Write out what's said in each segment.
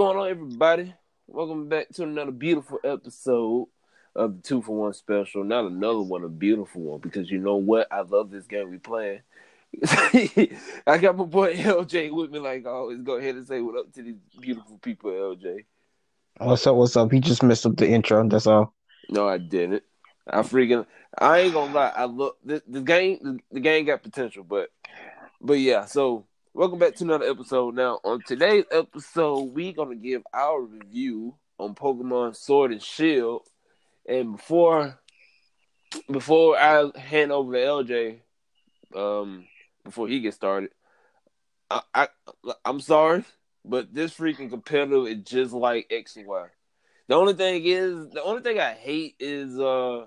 going on, everybody? Welcome back to another beautiful episode of the Two for One Special. Not another one, a beautiful one, because you know what? I love this game we playing. I got my boy LJ with me, like I always. Go ahead and say what up to these beautiful people, LJ. Oh, what's up? What's up? He just messed up the intro. That's all. No, I didn't. I freaking. I ain't gonna lie. I look the, the game. The, the game got potential, but but yeah. So welcome back to another episode. Now on today's episode, we're gonna give our review on Pokemon Sword and Shield. And before before I hand over to LJ, um, before he gets started, I, I I'm sorry, but this freaking competitive is just like X and Y. The only thing is, the only thing I hate is uh,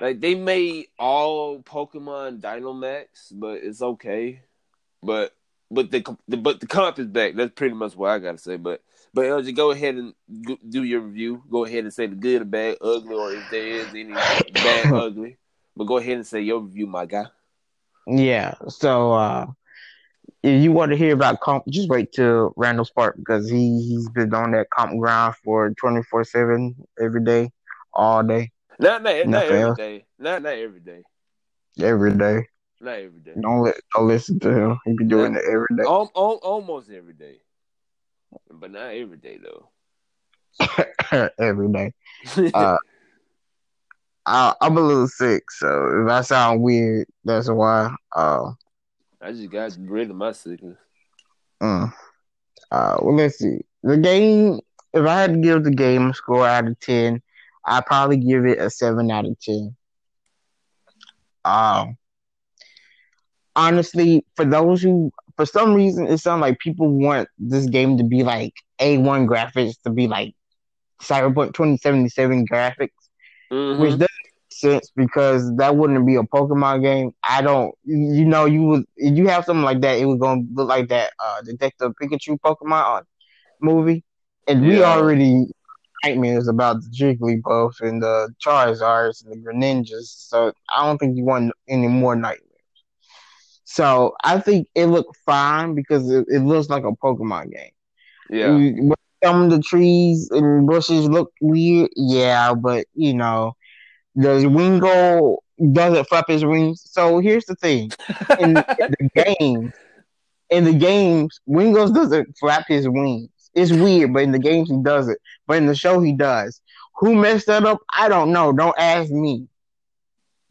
like they made all Pokemon Dynamax, but it's okay. But but the, the but the comp is back. That's pretty much what I gotta say. But but LJ, go ahead and do your review. Go ahead and say the good, the bad, ugly, or if there is any bad, ugly. But go ahead and say your review, my guy. Yeah. So uh if you want to hear about comp, just wait till Randall Spark because he he's been on that comp ground for twenty four seven every day, all day. Not not, not every day. Not not every day. Every day. Not every day. Don't let don't listen to him. He be doing not, it every day. Al, al, almost every day, but not every day though. every day. Uh, I, am a little sick, so if I sound weird, that's why. Uh, I just got rid of my sickness. Uh, uh, well, let's see. The game. If I had to give the game a score out of ten, I'd probably give it a seven out of ten. Um, honestly, for those who, for some reason, it sounds like people want this game to be like A1 graphics, to be like Cyberpunk 2077 graphics, mm-hmm. which doesn't make sense because that wouldn't be a Pokemon game. I don't, you know, you would, if you have something like that, it was going to look like that uh, Detective Pikachu Pokemon movie. And yeah. we already nightmares about the Jigglypuff and the Charizards and the Greninjas. So I don't think you want any more nightmares. So I think it looked fine because it, it looks like a Pokemon game. Yeah. Some of the trees and bushes look weird, yeah, but you know, the Wingo doesn't flap his wings. So here's the thing: in the game, in the games, Wingo doesn't flap his wings. It's weird, but in the games he does it. But in the show he does. Who messed that up? I don't know. Don't ask me.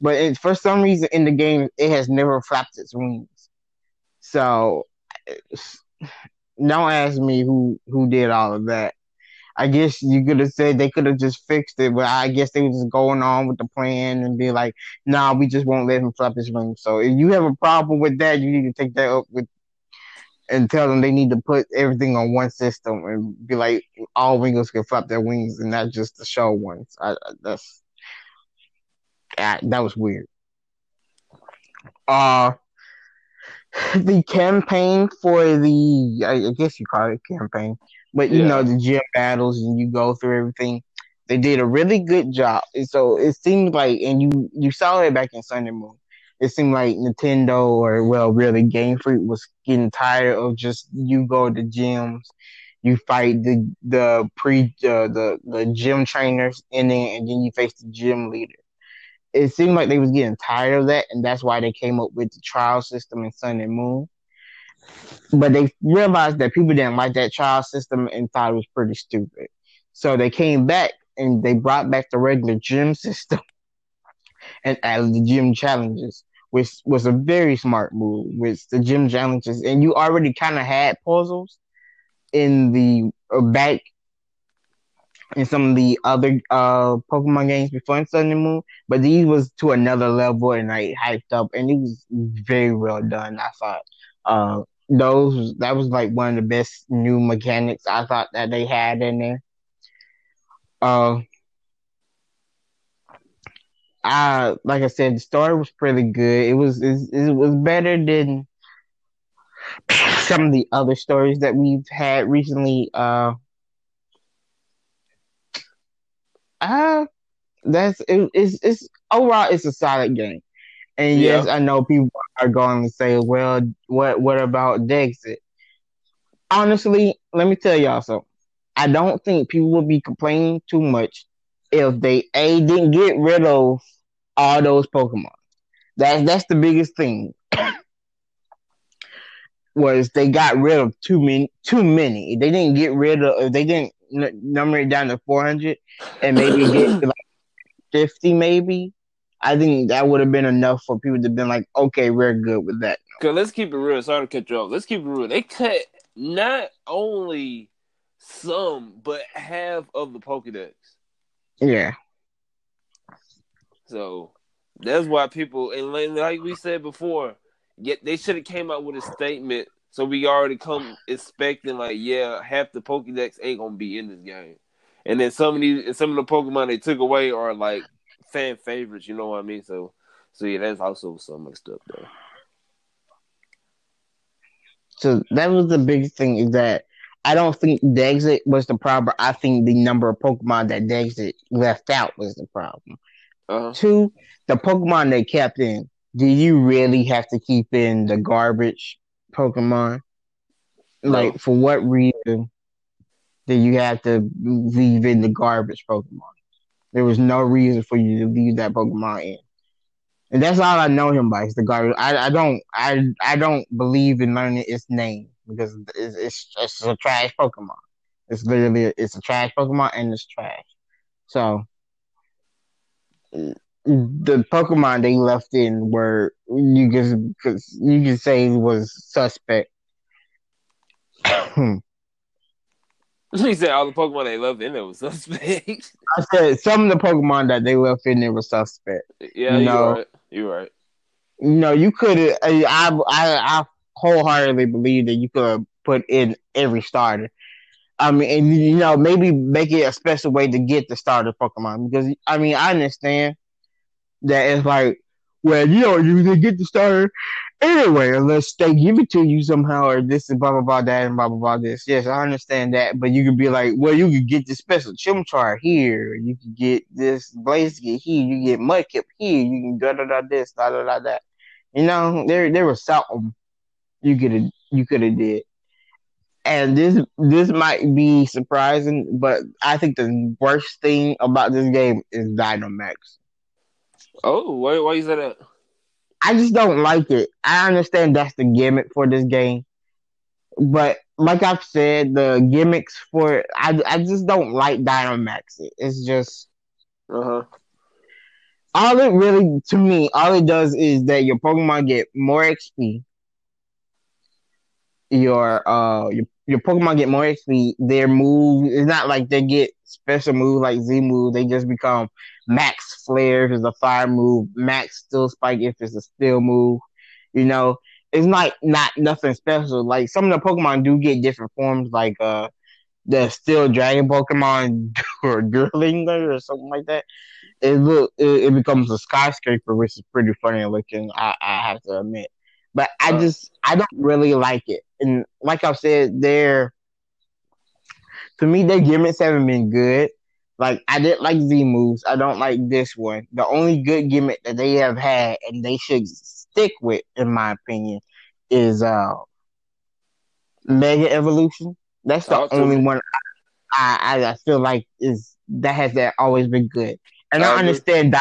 But it, for some reason in the game, it has never flapped its wings. So don't ask me who who did all of that. I guess you could have said they could have just fixed it, but I guess they were just going on with the plan and be like, "Nah, we just won't let him flap his wings." So if you have a problem with that, you need to take that up with and tell them they need to put everything on one system and be like all wingers can flap their wings and not just the show ones. I, that's I, that was weird. Uh the campaign for the I, guess you call it campaign, but you yeah. know the gym battles and you go through everything. They did a really good job. And so it seemed like, and you you saw it back in Sun and Moon it seemed like Nintendo or well, really Game Freak was getting tired of just you go to gyms, you fight the the pre uh, the the gym trainers, and then and then you face the gym leader. It seemed like they was getting tired of that, and that's why they came up with the trial system in Sun and Moon. But they realized that people didn't like that trial system and thought it was pretty stupid. So they came back and they brought back the regular gym system and added the gym challenges, which was a very smart move with the gym challenges. And you already kind of had puzzles in the uh, back in some of the other uh Pokemon games before in Sun and Moon, but these was to another level and like hyped up, and it was very well done. I thought. Uh, those that was like one of the best new mechanics I thought that they had in there. Uh, I like I said, the story was pretty good. It was it, it was better than some of the other stories that we've had recently. Uh, uh that's it, it's it's overall it's a solid game. And yeah. yes, I know people are going to say, "Well, what what about Dexit?" Honestly, let me tell y'all something. I don't think people would be complaining too much if they a didn't get rid of all those Pokemon. That's that's the biggest thing. was they got rid of too many too many. They didn't get rid of they didn't n- number it down to four hundred and maybe get to like fifty maybe. I think that would have been enough for people to been like, okay, we're good with that. Cause let's keep it real. Sorry to cut you off. Let's keep it real. They cut not only some, but half of the Pokedex. Yeah. So that's why people and like we said before, yet they should have came out with a statement so we already come expecting like, yeah, half the Pokedex ain't gonna be in this game. And then some of these some of the Pokemon they took away are like fan favorites, you know what I mean? So so yeah, that's also some of the stuff though. So that was the big thing is that I don't think Dexit was the problem. I think the number of Pokemon that Dexit left out was the problem. Uh-huh. Two, the Pokemon they kept in. Do you really have to keep in the garbage Pokemon? No. Like, for what reason did you have to leave in the garbage Pokemon? There was no reason for you to leave that Pokemon in. And that's all I know him by is the garbage. I, I don't I I don't believe in learning its name because it's, it's, it's a trash Pokemon. It's literally it's a trash Pokemon and it's trash. So the Pokemon they left in were you cause you can say was suspect. he said all the Pokemon they left in there was suspect. I said some of the Pokemon that they left in there was suspect. Yeah, you know, right. You're right. You know, you could. I, I I wholeheartedly believe that you could put in every starter. I mean, and you know, maybe make it a special way to get the starter Pokemon because I mean, I understand that it's like, well, you you can get the starter anyway unless they give it to you somehow or this and blah blah blah that and blah blah blah this. Yes, I understand that, but you could be like, well, you could get this special Chimchar here, you could get this Blaziken here, you get Mudkip here, you can da da da this, da da da that. You know, there there was something you could have you could have did. And this this might be surprising, but I think the worst thing about this game is Dynamax. Oh, why why is that? I just don't like it. I understand that's the gimmick for this game, but like I've said, the gimmicks for I I just don't like Dynamax. It's just uh huh. All it really to me, all it does is that your Pokemon get more XP your uh your your Pokemon get more XP. Their move it's not like they get special move like Z move. They just become max flare if it's a fire move, max steel spike if it's a steel move. You know, it's not not nothing special. Like some of the Pokemon do get different forms, like uh the steel dragon Pokemon or Durlinger or something like that. It look it, it, becomes a skyscraper, which is pretty funny looking. I, I have to admit. But I uh, just I don't really like it. And like I said, they're to me their gimmicks haven't been good. Like I didn't like Z moves. I don't like this one. The only good gimmick that they have had and they should stick with, in my opinion, is uh Mega Evolution. That's the only one I, I, I feel like is that has that always been good. And I, I understand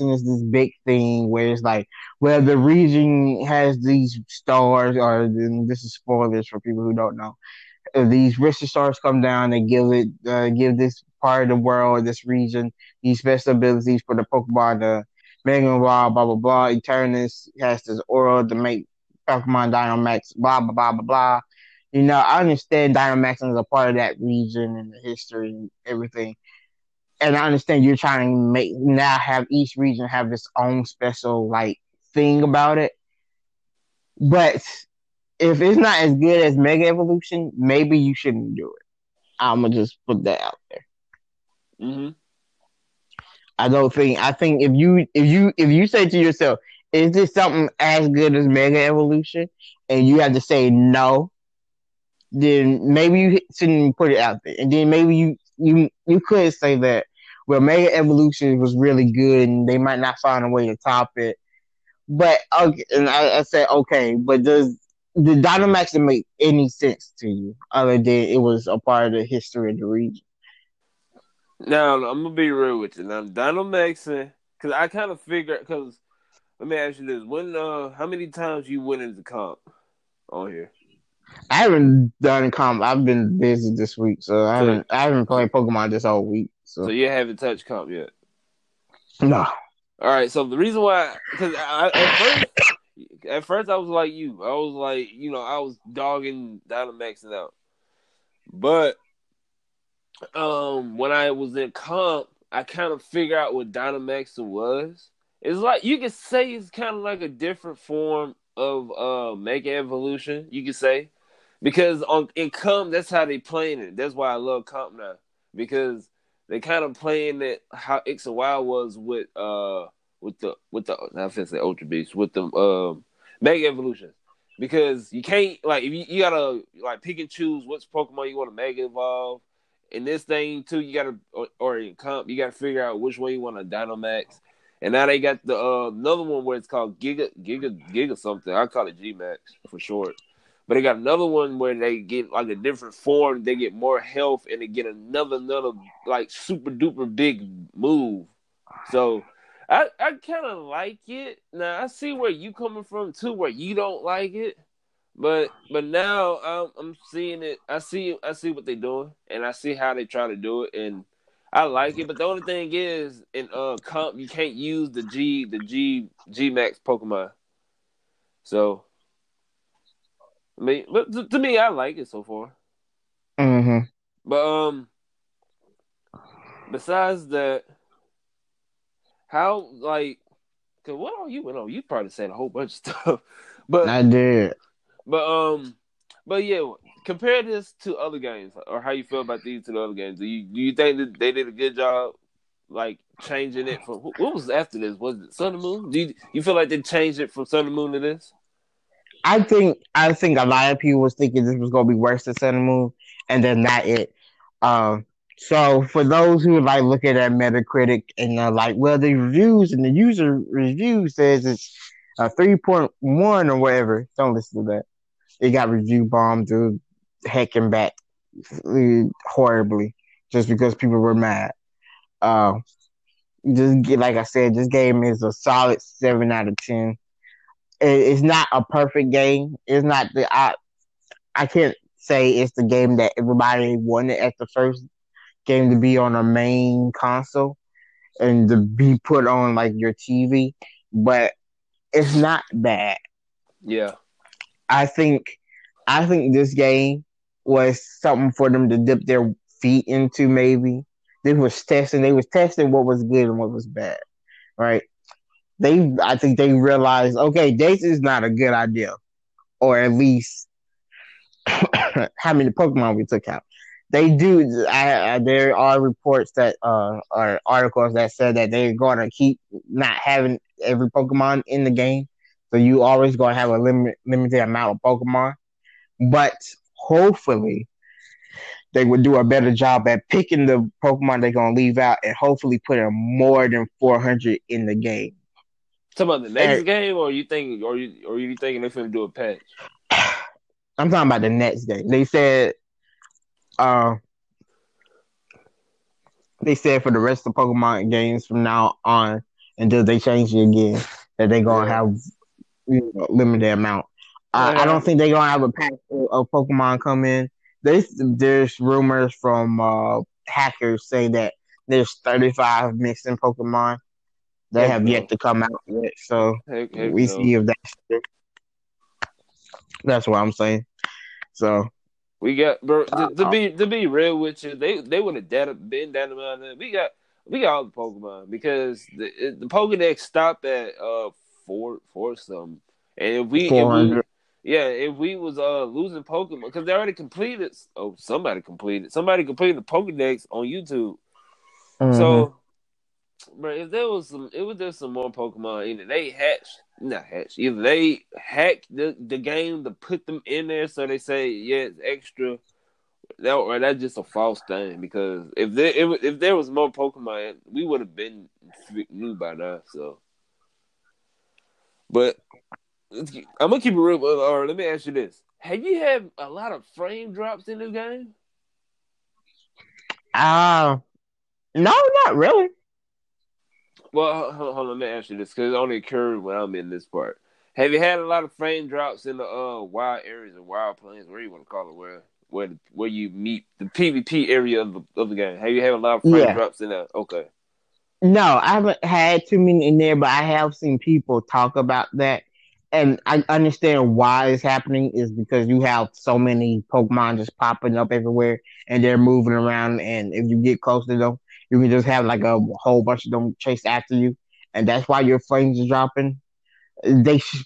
is this big thing where it's like, well, the region has these stars, or this is spoilers for people who don't know. These richer stars come down and give it, uh, give this part of the world, this region, these special abilities for the Pokemon to Mega blah blah blah blah. Eternatus has this aura to make Pokemon Dynamax, blah blah blah blah blah. You know, I understand Dynamax is a part of that region and the history and everything and I understand you're trying to make now have each region have its own special like thing about it. But if it's not as good as Mega Evolution, maybe you shouldn't do it. I'm gonna just put that out there. Mm-hmm. I don't think. I think if you if you if you say to yourself, "Is this something as good as Mega Evolution?" and you have to say no, then maybe you shouldn't put it out there. And then maybe you you you could say that well, Mega Evolution was really good, and they might not find a way to top it. But okay, and I, I said okay, but does the Dynamax didn't make any sense to you other than it was a part of the history of the region. Now I'm gonna be real with you. Now Dynamaxing, because I kind of figured. Because let me ask you this: When, uh, how many times you went into comp on here? I haven't done comp. I've been busy this week, so I haven't. I haven't played Pokemon this whole week. So, so you haven't touched comp yet? No. All right. So the reason why, because at first, at first I was like you. I was like, you know, I was dogging Dynamaxing out, but um, when I was in comp, I kind of figured out what Dynamaxing was. It's like you could say it's kind of like a different form of uh Mega Evolution. You could say because on in comp that's how they playing it. That's why I love comp now because they kind of playing it how X and Y was with uh with the with the I to say Ultra Beast with the um Mega evolutions because you can't like if you, you gotta like pick and choose which Pokemon you want to Mega Evolve. In this thing too, you gotta or, or in comp you gotta figure out which one you want to Dynamax. And now they got the uh, another one where it's called Giga Giga Giga something. I call it G Max for short. But they got another one where they get like a different form, they get more health, and they get another another like super duper big move. So I I kind of like it. Now I see where you coming from too, where you don't like it. But but now I'm, I'm seeing it. I see I see what they're doing, and I see how they try to do it, and I like it. But the only thing is, in uh comp, you can't use the G the G G Max Pokemon. So I mean, but to, to me, I like it so far. Mm-hmm. But um, besides that, how like, cause what all you went on? You probably said a whole bunch of stuff, but I did. But um, but yeah, compare this to other games, or how you feel about these to the other games. Do you do you think that they did a good job, like changing it from what was after this? Was it Sun and Moon? Do you, you feel like they changed it from Sun and Moon to this? I think I think a lot of people was thinking this was gonna be worse than Sun and Moon, and then not it. Um, so for those who like looking at Metacritic and uh, like, well, the reviews and the user review says it's a three point one or whatever. Don't listen to that. It got review bombed to heck and back horribly just because people were mad. Uh, just like I said, this game is a solid seven out of ten it's not a perfect game. It's not the I I can't say it's the game that everybody wanted at the first game to be on a main console and to be put on like your TV, but it's not bad. Yeah. I think I think this game was something for them to dip their feet into maybe. They was testing they was testing what was good and what was bad. Right? they I think they realized okay, this is not a good idea, or at least how many Pokemon we took out. They do. I, I, there are reports that uh or articles that said that they're going to keep not having every Pokemon in the game, so you always going to have a limit limited amount of Pokemon. But hopefully, they would do a better job at picking the Pokemon they're gonna leave out, and hopefully put putting more than 400 in the game. Talking about the next and, game, or you think, or you, or you thinking they're gonna do a patch? I'm talking about the next game. They said, uh, they said for the rest of Pokemon games from now on until they change it again that they're gonna have you know, limited amount. Uh, yeah. I don't think they're gonna have a pack of Pokemon come in. There's there's rumors from uh, hackers saying that there's 35 missing Pokemon they heck have no. yet to come out yet, so heck we no. see if that's true. That's what I'm saying. So we got bro to, to, be to be real with you, they they would have dead, been down about that. We got we got all the Pokemon because the the Pokedex stopped at uh four four something, and if we, if we yeah if we was uh losing Pokemon because they already completed oh somebody completed somebody completed the Pokedex on YouTube, mm-hmm. so Bro, if there was some, it was just some more Pokemon in it. They hatched, not hatched. Either they hack the, the game to put them in there, so they say yeah, it's extra. That or that's just a false thing because if there if, if there was more Pokemon, we would have been new by now. So, but I'm gonna keep it real. Or let me ask you this: Have you had a lot of frame drops in this game? Uh no, not really. Well, hold on, let me ask you this because it only occurred when I'm in this part. Have you had a lot of frame drops in the uh, wild areas or wild plains, where you want to call it, where where where you meet the PvP area of the of the game? Have you had a lot of frame yeah. drops in there? Okay. No, I haven't had too many in there, but I have seen people talk about that, and I understand why it's happening is because you have so many Pokemon just popping up everywhere, and they're moving around, and if you get close to them, you can just have like a whole bunch of them chase after you, and that's why your frames are dropping they sh-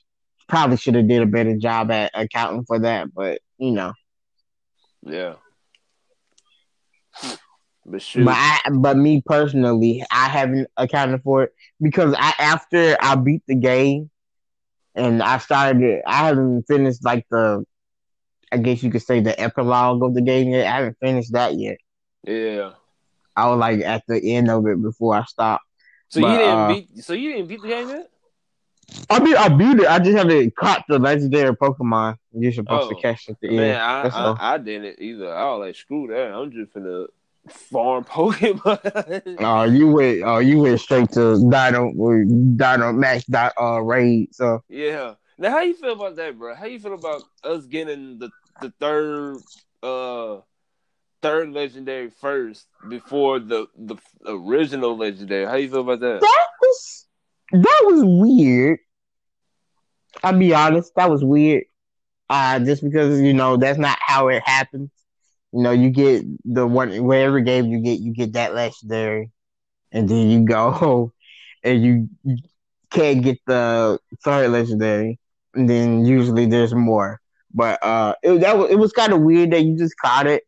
probably should have did a better job at accounting for that, but you know. Yeah. But. But I, but me personally, I haven't accounted for it because I after I beat the game, and I started. I haven't finished like the, I guess you could say the epilogue of the game yet. I haven't finished that yet. Yeah. I was like at the end of it before I stopped. So but, you didn't uh, beat. So you didn't beat the game yet. I mean, I beat it. I just haven't caught the legendary Pokemon you're supposed oh, to catch at the man, end. I, I, I, didn't either. I was like, screw that. I'm just gonna farm Pokemon. oh, you went. Oh, you went straight to Dino, Dynamax dot uh, raid. So yeah. Now, how you feel about that, bro? How you feel about us getting the the third uh third legendary first before the the original legendary? How you feel about that? That was that was weird. I'll be honest, that was weird. Uh, just because you know that's not how it happens. You know, you get the one wherever game you get, you get that legendary, and then you go and you can't get the third legendary, and then usually there's more. But uh, it that it was kind of weird that you just caught it,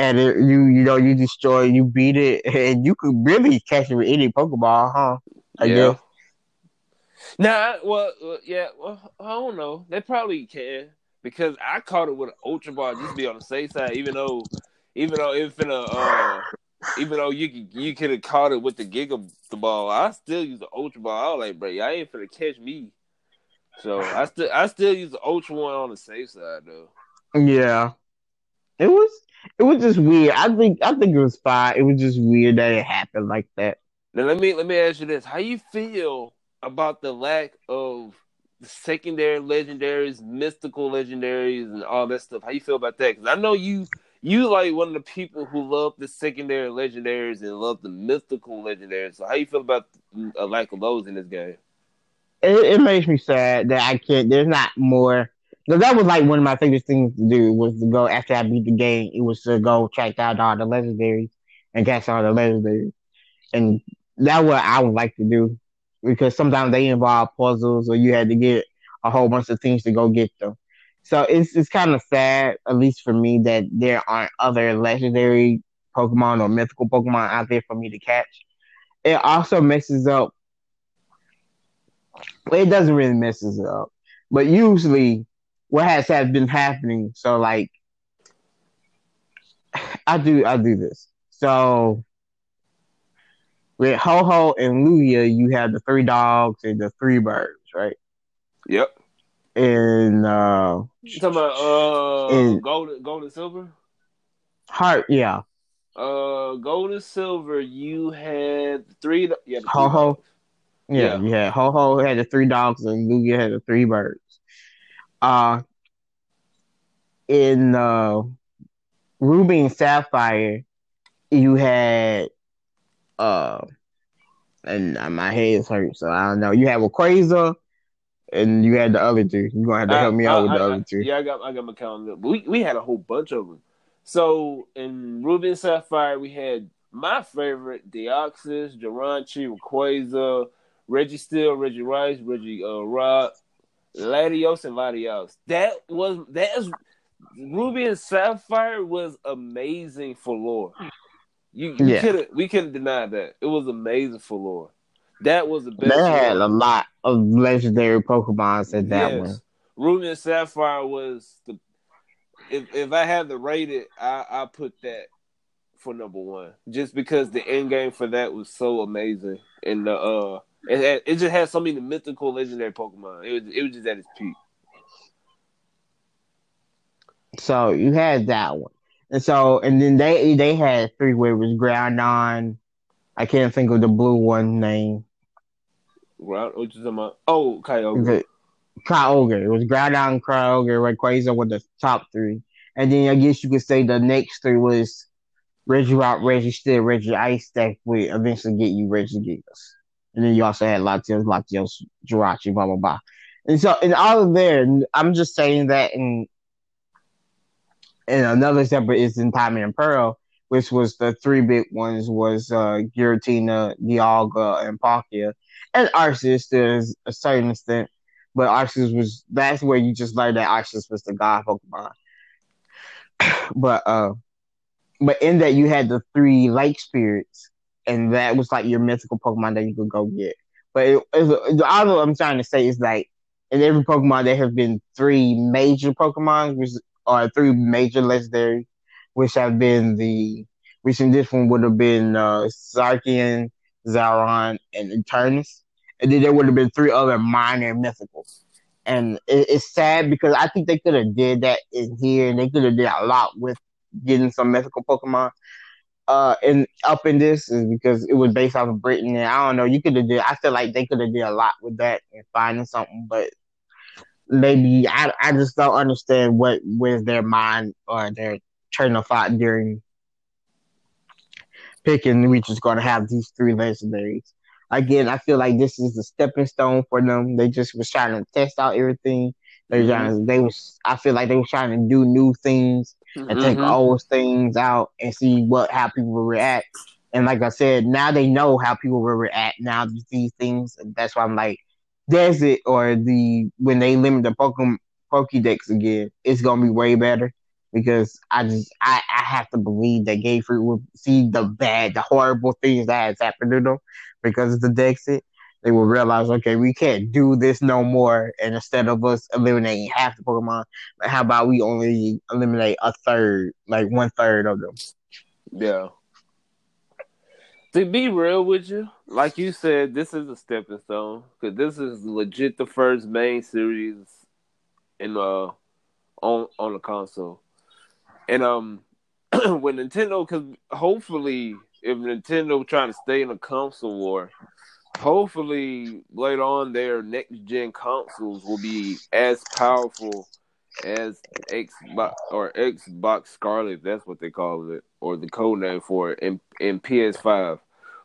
and it, you you know you destroy, you beat it, and you could really catch it with any Pokeball, huh? I yeah. guess. Nah, well, yeah, well, I don't know. They probably can because I caught it with an ultra ball just to be on the safe side. Even though, even though in a, uh, even though you could you could have caught it with the giga the ball, I still use the ultra ball. I was like, bro, y'all ain't finna catch me. So I still I still use the ultra one on the safe side though. Yeah, it was it was just weird. I think I think it was fine. It was just weird that it happened like that. Now let me let me ask you this: How you feel about the lack of secondary legendaries, mystical legendaries, and all that stuff. How you feel about that? Because I know you you like one of the people who love the secondary legendaries and love the mystical legendaries. So how you feel about a lack of those in this game? It, it makes me sad that I can't. There's not more. Because that was like one of my favorite things to do was to go after I beat the game. It was to go track down all the legendaries and catch all the legendaries, and that's what I would like to do because sometimes they involve puzzles or you had to get a whole bunch of things to go get them. So it's it's kind of sad, at least for me, that there aren't other legendary Pokemon or mythical Pokemon out there for me to catch. It also messes up. It doesn't really messes up, but usually what has has been happening. So like, I do I do this. So with Ho-Oh and Lugia, you have the three dogs and the three birds, right? Yep. And uh, you talking about uh, and, gold, gold and silver? Heart, yeah. Uh, gold and silver. You had three. Yeah, Ho-Oh. Yeah, yeah, you had Ho-Oh had the three dogs and Lugia had the three birds. Uh, in uh, Ruby and Sapphire, you had uh, and my head is hurt, so I don't know. You have a Quasar, and you had the other two. You're gonna have to help me I, out with I, the other two. Yeah, I got I got my calendar. But we we had a whole bunch of them. So in Ruby and Sapphire, we had my favorite Deoxys, Rayquaza, Registeel, Reggie Steel, Regice, Reggie uh, Rock, Latias, and Latios. That was that's Ruby and Sapphire was amazing for lore. You, you yeah. could we couldn't deny that. It was amazing for lore. That was the best. They had one. a lot of legendary Pokemon in that yes. one. Ruby and Sapphire was the if if I had to rate it, I I put that for number one. Just because the end game for that was so amazing. And the uh It had, it just had so many mythical legendary Pokemon. It was it was just at its peak. So you had that one. And so and then they they had three where it was Groudon. I can't think of the blue one name. Ground which is my oh Kyogre. Kyogre. It was ground Groudon, Kyogre, Rayquaza were the top three. And then I guess you could say the next three was Regirock, Registeel, Reggie Steel, Regice that would eventually get you Regigigas. And then you also had Latias, Latios, Jirachi, blah blah blah. And so in all of there, I'm just saying that in and another separate is in Diamond and Pearl, which was the three big ones was uh Giratina, Dialga, and Palkia. And Arceus to a certain extent. But Arceus was that's where you just learned that Arceus was the god Pokemon. but uh but in that you had the three lake spirits, and that was like your mythical Pokemon that you could go get. But it, it, all I'm trying to say is like in every Pokemon there have been three major Pokemon, which are three major legendary, which have been the which in this one would have been uh Zacian, Zaron, and Eternatus. And then there would have been three other minor mythicals. And it, it's sad because I think they could have did that in here and they could have did a lot with getting some mythical Pokemon. Uh, and up in this is because it was based off of Britain, and I don't know. You could have did. I feel like they could have did a lot with that and finding something, but maybe I I just don't understand what was their mind or their train of thought during picking. We just going to have these three legendaries. Again, I feel like this is a stepping stone for them. They just was trying to test out everything. They mm-hmm. trying to, they was I feel like they were trying to do new things mm-hmm. and take mm-hmm. old things out and see what how people will react. And like I said, now they know how people will react now to these things. That's why I'm like, there's it or the when they limit the Pokemon Pokédex again, it's gonna be way better because I just I, I have to believe that Game Freak will see the bad, the horrible things that has happened to them because of the Dexit they will realize, okay, we can't do this no more. And instead of us eliminating half the Pokemon, how about we only eliminate a third, like one third of them? Yeah. To be real with you, like you said, this is a stepping stone because this is legit the first main series in uh on on the console, and um when Nintendo, because hopefully if Nintendo trying to stay in a console war, hopefully later on their next gen consoles will be as powerful as Xbox or Xbox Scarlett, that's what they call it, or the code name for it in, in PS5.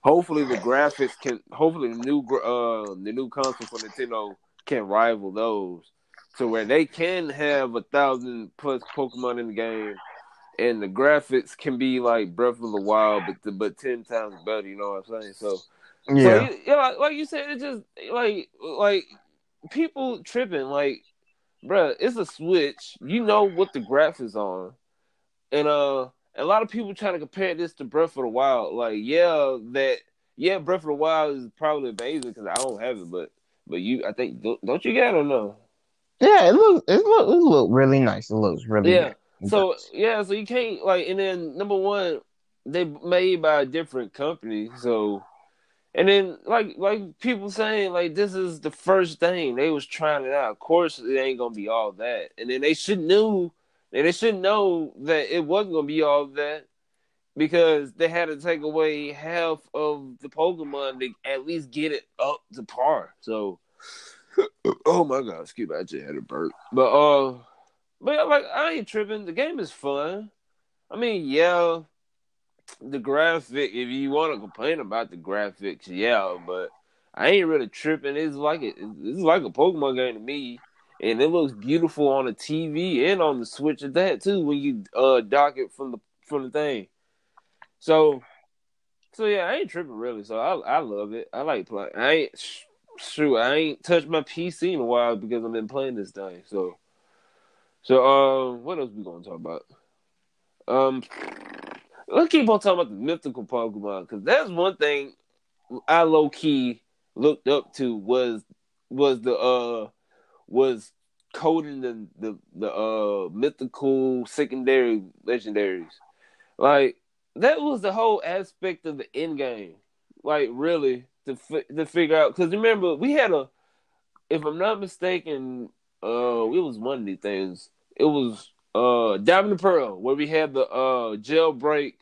Hopefully the graphics can hopefully the new uh the new console for Nintendo can rival those to where they can have a thousand plus Pokemon in the game and the graphics can be like Breath of the Wild but the, but ten times better, you know what I'm saying? So yeah, so, yeah, like, like you said, it's just like like people tripping. Like, bro, it's a Switch. You know what the graph is on, and uh, a lot of people trying to compare this to Breath of the Wild. Like, yeah, that yeah, Breath of the Wild is probably amazing because I don't have it, but but you, I think don't, don't you get it no? Yeah, it looks it look it look really nice. It looks really yeah. Nice. So yeah, so you can't like, and then number one, they made by a different company, so and then like like people saying like this is the first thing they was trying it out. Of course it ain't gonna be all that. And then they should knew and they should know that it wasn't gonna be all that because they had to take away half of the Pokemon to at least get it up to par. So oh my god, excuse me, I just had a burp. But uh but like I ain't tripping. The game is fun. I mean, yeah, the graphic, if you want to complain about the graphics, yeah, but I ain't really tripping. It's like it, it's like a Pokemon game to me, and it looks beautiful on the TV and on the Switch at that too. When you uh dock it from the from the thing, so so yeah, I ain't tripping really. So I I love it. I like playing. I ain't true. I ain't touched my PC in a while because I've been playing this thing. So so um, what else we gonna talk about? Um let's keep on talking about the mythical Pokemon because that's one thing I low key looked up to was was the uh was coding the the the uh mythical secondary legendaries. Like that was the whole aspect of the end game. Like really, to to figure out because remember we had a, if I'm not mistaken, uh, it was one of these things. It was uh Diamond and Pearl where we had the uh jailbreak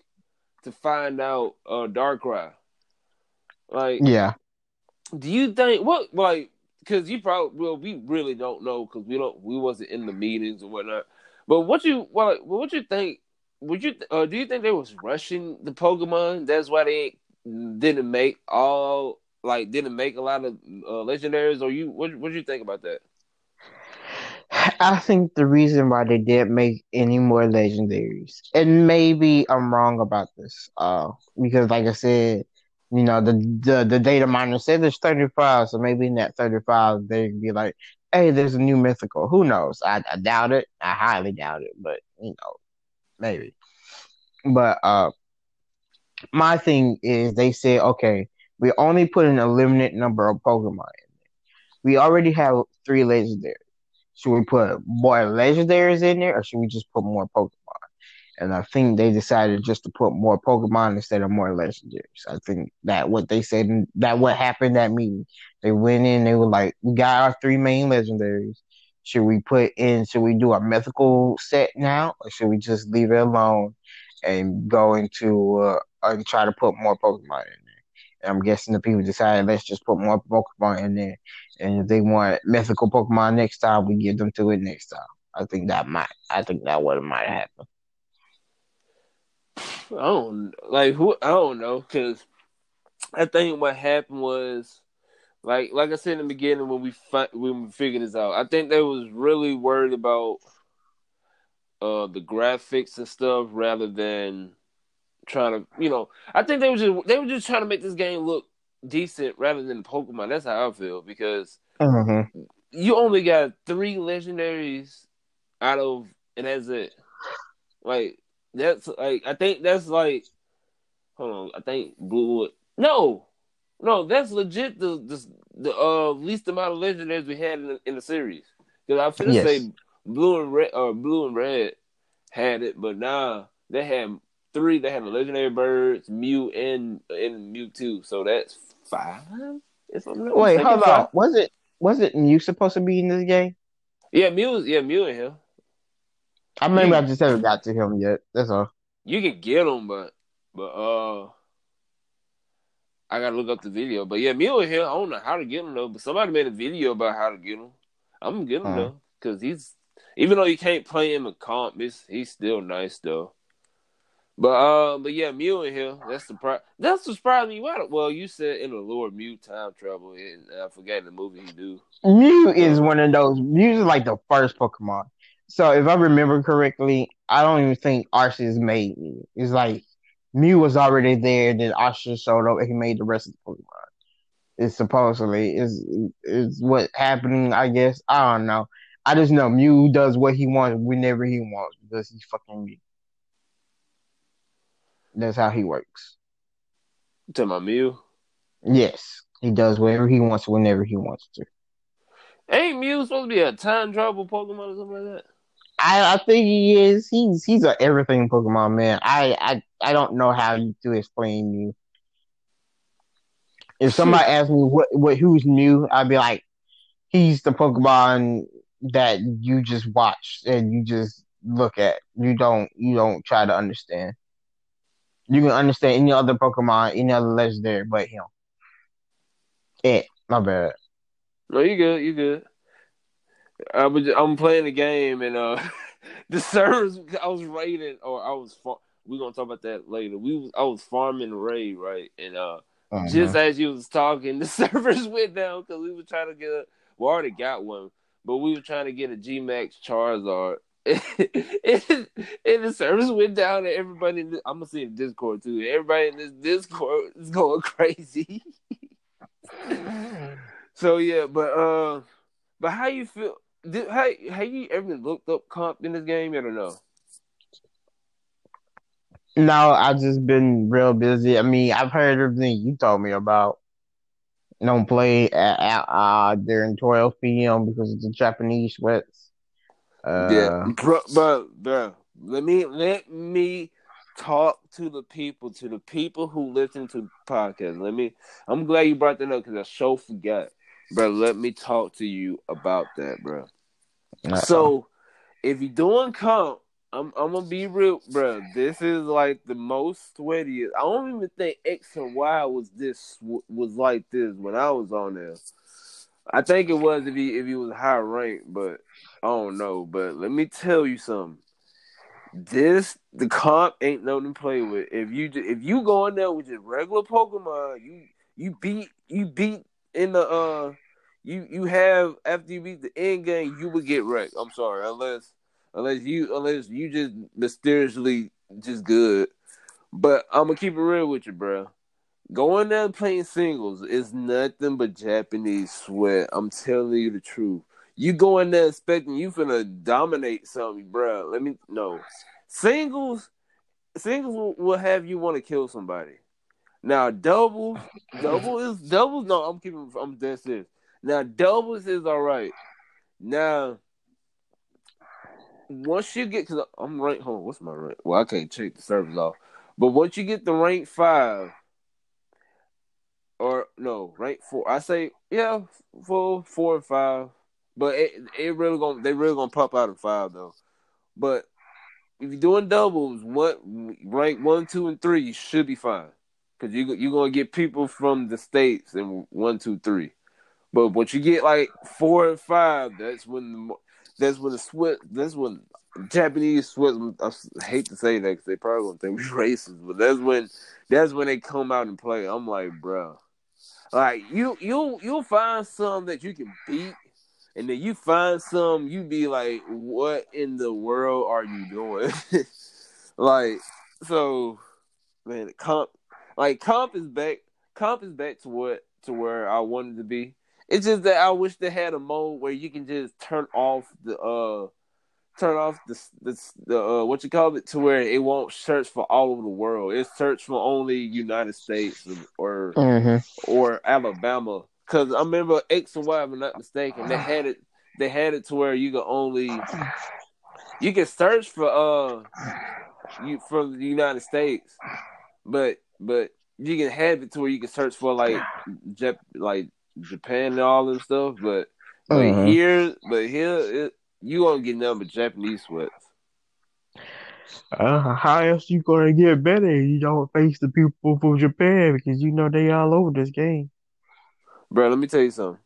to find out uh Darkrai. Like yeah, do you think what like because you probably well we really don't know because we don't we wasn't in the meetings or whatnot. But what you what what you think? Would you uh, do you think they was rushing the Pokemon? That's why they didn't make all like didn't make a lot of uh, legendaries. Or you what what do you think about that? I think the reason why they didn't make any more legendaries, and maybe I'm wrong about this, uh, because like I said, you know, the the, the data miner said there's 35, so maybe in that 35 they'd be like, hey, there's a new mythical. Who knows? I, I doubt it. I highly doubt it, but you know, maybe. But uh, my thing is, they said, okay, we only put in a limited number of Pokemon in there. We already have three legendaries. Should we put more legendaries in there, or should we just put more Pokemon? And I think they decided just to put more Pokemon instead of more legendaries. I think that what they said that what happened that meeting. They went in, they were like, We got our three main legendaries. Should we put in should we do a mythical set now? Or should we just leave it alone and go into uh and try to put more Pokemon in there? And I'm guessing the people decided let's just put more Pokemon in there. And if they want mythical Pokemon next time, we give them to it next time. I think that might I think that what might happen. I don't like who I don't know because I think what happened was like like I said in the beginning when we fi- when we figured this out. I think they was really worried about uh the graphics and stuff rather than trying to you know I think they were just they were just trying to make this game look decent rather than Pokemon. That's how I feel because mm-hmm. you only got three legendaries out of and that's it. Like that's like I think that's like hold on, I think Blue no. No, that's legit the the, the uh, least amount of legendaries we had in the, in the series. Because I feel yes. say blue and red or blue and red had it, but now they had three. They had the legendary birds, Mew, and and Mewtwo. So that's five. Wait, hold on. Was it was it Mew supposed to be in this game? Yeah, Mew. Yeah, Mew and him. I remember I just haven't got to him yet. That's all. You can get him, but but uh, I gotta look up the video. But yeah, Mew and him. I don't know how to get him though. But somebody made a video about how to get him. I'm gonna get him uh-huh. though, because he's even though you can't play him in comp, he's still nice though. But uh, but yeah, Mew in here. That's the pri- that's the surprised me. Well, you said in the Lord Mew time travel, and I forgot the movie he do. Mew is one of those. Mew is like the first Pokemon. So if I remember correctly, I don't even think Arceus made Mew. It's like Mew was already there, then Arceus showed up and he made the rest of the Pokemon. It's supposedly is is what happening. I guess I don't know. I just know Mew does what he wants whenever he wants because he's fucking Mew. That's how he works. To my Mew. Yes, he does whatever he wants whenever he wants to. Ain't Mew supposed to be a time travel Pokemon or something like that? I, I think he is. He's he's a everything Pokemon man. I I I don't know how to explain you. If somebody asked me what what who's new, I'd be like, he's the Pokemon that you just watch and you just look at. You don't you don't try to understand. You can understand any other Pokemon, any other legendary, but him. It. My bad. No, you good. You good. I was I'm playing the game and uh the servers I was raiding or I was far- we gonna talk about that later. We was I was farming raid right and uh uh-huh. just as you was talking the servers went down because we were trying to get a we already got one but we were trying to get a G Max Charizard. and, the service went down, and everybody. In I'm gonna see in Discord too. Everybody in this Discord is going crazy. so yeah, but uh, but how you feel? Did, how have you ever looked up comp in this game? I don't know. No, I've just been real busy. I mean, I've heard everything you told me about. Don't play at, at uh, during 12 p.m. because of the Japanese sweats. Uh, yeah, bro, bro, bro, let me let me talk to the people, to the people who listen to the podcast. Let me. I'm glad you brought that up because I so forgot, bro. Let me talk to you about that, bro. Uh-oh. So, if you're doing comp, I'm I'm gonna be real, bro. This is like the most sweaty. I don't even think X and Y was this was like this when I was on there. I think it was if he if he was high ranked, but I don't know. But let me tell you something. This the comp ain't nothing to play with. If you if you go in there with just regular Pokemon, you you beat you beat in the uh you you have after you beat the end game, you would get wrecked. I'm sorry, unless unless you unless you just mysteriously just good. But I'm gonna keep it real with you, bro. Going there playing singles is nothing but Japanese sweat. I'm telling you the truth. You go in there expecting you finna dominate something, bro. Let me know. Singles, singles will, will have you want to kill somebody. Now doubles, double is doubles. No, I'm keeping. I'm dead serious. Now doubles is all right. Now once you get, cause I'm ranked home. What's my rank? Well, I can't check the service off. But once you get the rank five, or no, rank four, I say yeah, four, four and five. But it it really gonna they really gonna pop out of five though. But if you're doing doubles, what rank one, two, and three, you should be fine. Cause you you're gonna get people from the states in one, two, three. But once you get like four and five, that's when the, that's when the sweat. That's when Japanese sweat. I hate to say that because they probably gonna think we racist, but that's when that's when they come out and play. I'm like, bro, like you you you'll find some that you can beat, and then you find some you be like, what in the world are you doing? like so, man, comp like comp is back. Comp is back to what to where I wanted to be. It's just that I wish they had a mode where you can just turn off the uh turn off the the, the uh, what you call it to where it won't search for all over the world. It search for only United States or mm-hmm. or Alabama. Cause I remember X and Y, if I'm not mistaken, they had it. They had it to where you could only you can search for uh you from the United States, but but you can have it to where you can search for like Jap like Japan and all them stuff, but but uh-huh. here, but here, it, you won't get nothing but Japanese sweats. Uh, how else you gonna get better? You don't face the people from Japan because you know they all over this game. Bro, let me tell you something.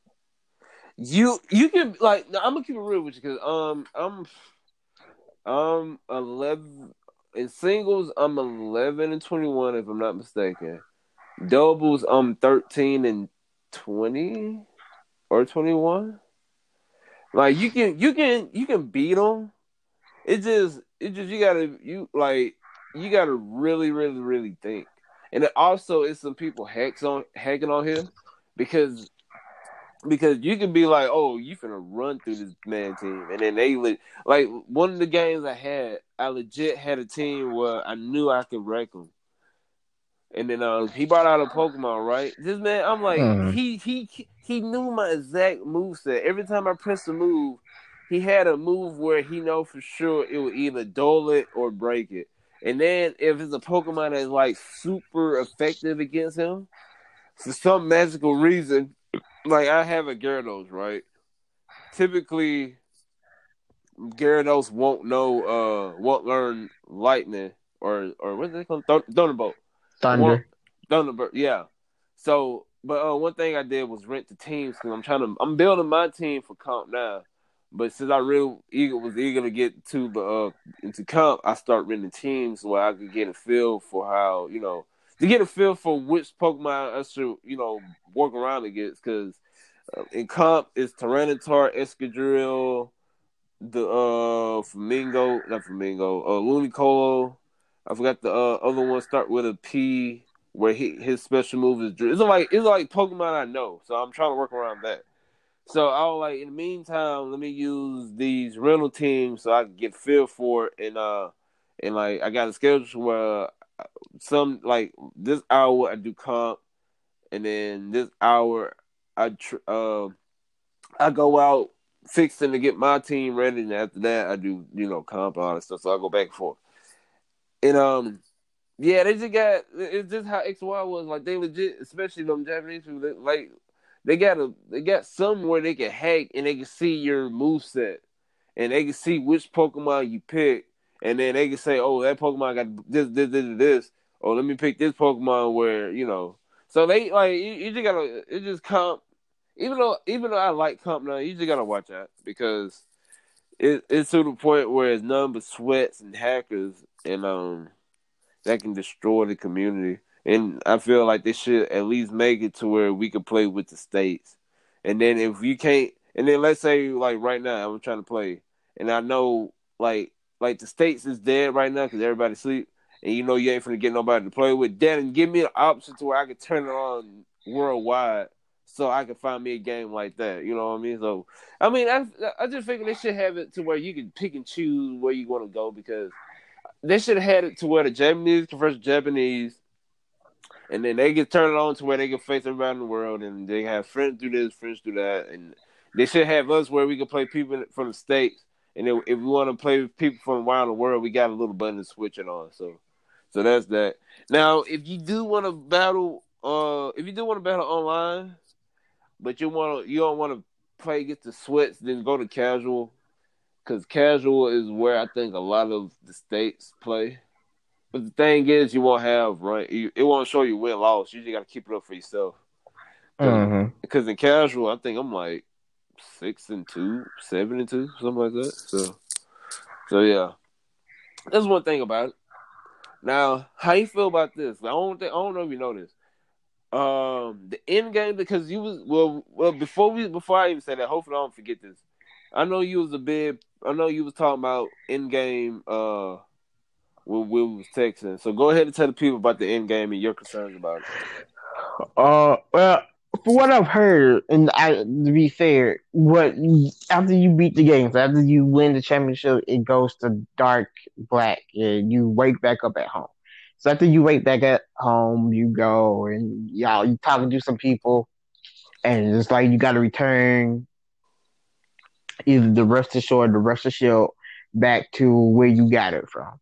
You you can like I'm gonna keep it real with you because um I'm I'm eleven in singles I'm eleven and twenty one if I'm not mistaken. Doubles I'm thirteen and twenty or twenty one. Like you can you can you can beat them. It just it just you gotta you like you gotta really really really think. And also is some people hacks on hacking on here because because you can be like, oh, you finna run through this man team, and then they like one of the games I had, I legit had a team where I knew I could wreck them, and then uh, he brought out a Pokemon, right? This man, I'm like, mm. he he he knew my exact move set. Every time I pressed a move, he had a move where he know for sure it would either dull it or break it. And then if it's a Pokemon that's like super effective against him, for some magical reason, like I have a Gyarados, right? Typically, Gyarados won't know, uh, won't learn Lightning or or what's it called, Thunderbolt. Thunder. Thunderbird, yeah. So, but uh, one thing I did was rent the teams because I'm trying to. I'm building my team for comp now, but since I really eager was eager to get to the uh, into comp, I start renting teams where I could get a feel for how you know to get a feel for which Pokemon I should you know work around against because uh, in comp it's Tyranitar, Excadrill, the uh Flamingo, not Flamingo, uh Ludicolo, I forgot the uh, other one start with a P where he his special move is it's like it's like Pokemon I know, so I'm trying to work around that. So I was like, in the meantime, let me use these rental teams so I can get feel for it, and uh, and like I got a schedule where some like this hour I do comp, and then this hour I tr- uh I go out fixing to get my team ready, and after that I do you know comp and all that stuff. So I go back and forth and um Yeah, they just got it's just how X Y was like they legit, especially them Japanese people. Like they got a they got somewhere they can hack and they can see your move set and they can see which Pokemon you pick, and then they can say, "Oh, that Pokemon got this, this, this, this." Or let me pick this Pokemon where you know. So they like you, you just gotta it just comp. Even though even though I like comp now, you just gotta watch out because it, it's to the point where it's none but sweats and hackers and um that can destroy the community. And I feel like they should at least make it to where we can play with the states. And then if you can't, and then let's say like right now I'm trying to play, and I know like like the states is dead right now because everybody sleep, and you know you ain't gonna get nobody to play with. Then give me an option to where I can turn it on worldwide, so I can find me a game like that. You know what I mean? So I mean I I just figure they should have it to where you can pick and choose where you want to go because they should have had it to where the Japanese converse Japanese, and then they get turned on to where they can face in the world, and they have friends do this, friends do that, and they should have us where we can play people from the states, and if, if we want to play with people from around the world, we got a little button to switch it on. So, so that's that. Now, if you do want to battle, uh, if you do want to battle online, but you want to, you don't want to play get the sweats, then go to casual because casual is where I think a lot of the states play. But the thing is, you won't have right. it won't show you win loss. You just got to keep it up for yourself. Mm-hmm. Because in casual, I think I'm like six and two, seven and two, something like that. So, so yeah, that's one thing about it. Now, how you feel about this? I don't think I don't know if you know this. Um, the end game because you was well, well before we before I even say that. Hopefully, I don't forget this. I know you was a big I know you was talking about end game uh when we was texting. So go ahead and tell the people about the end game and your concerns about it. Uh well for what I've heard, and I to be fair, what after you beat the games, after you win the championship, it goes to dark black, and you wake back up at home. So after you wake back at home, you go and y'all you talking to some people, and it's like you got to return either the rest or the rest of shield back to where you got it from.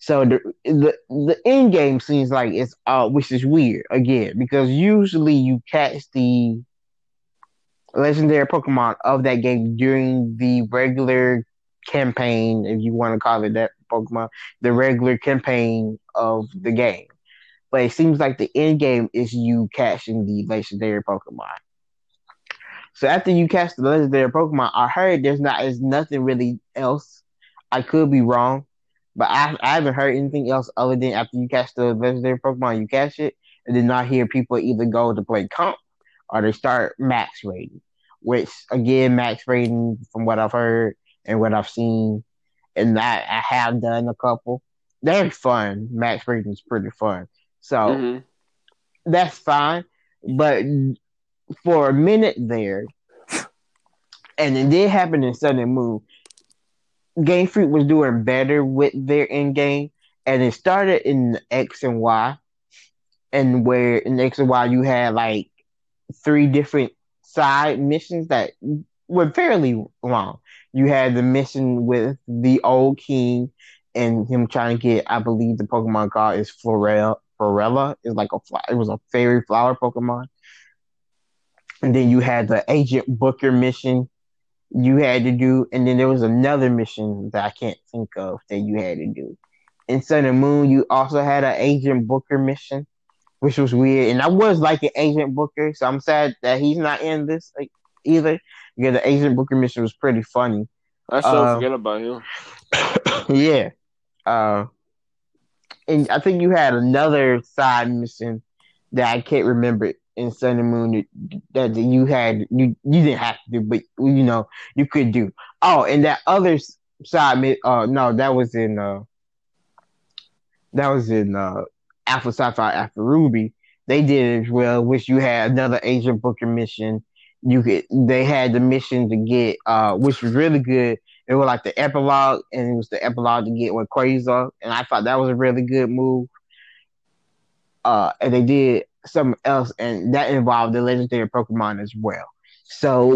So the the the end game seems like it's uh which is weird again because usually you catch the legendary Pokemon of that game during the regular campaign, if you want to call it that Pokemon, the regular campaign of the game. But it seems like the end game is you catching the legendary Pokemon. So after you catch the legendary Pokemon, I heard there's not there's nothing really else. I could be wrong, but I, I haven't heard anything else other than after you catch the legendary Pokemon, you catch it, and then not hear people either go to play comp or they start max raiding. Which again, max raiding from what I've heard and what I've seen, and I, I have done a couple. They're fun. Max raiding is pretty fun. So mm-hmm. that's fine. But for a minute there, and it did happen in and Moon. Game Freak was doing better with their end game, and it started in X and Y, and where in X and Y you had like three different side missions that were fairly long. You had the mission with the old king and him trying to get, I believe the Pokemon card is Florella. Florella is like a fly. It was a fairy flower Pokemon. And then you had the Agent Looker mission you had to do, and then there was another mission that I can't think of that you had to do. In Sun and Moon, you also had an Agent Looker mission, which was weird. And I was like an Agent Looker, so I'm sad that he's not in this like, either. Because the Agent Looker mission was pretty funny. I still uh, forget about him. yeah. Uh, and I think you had another side mission that I can't remember in Sun and Moon that, you had you you didn't have to do, but you know you could do. Oh, and that other side, uh, no, that was in uh, that was in uh, Alpha Sapphire, Alpha Ruby. They did as well, which you had another Agent Looker mission. You could they had the mission to get uh, which was really good. It was like the epilogue, and it was the epilogue to get Rayquaza, and I thought that was a really good move. Uh, and they did something else, and that involved the legendary Pokemon as well. So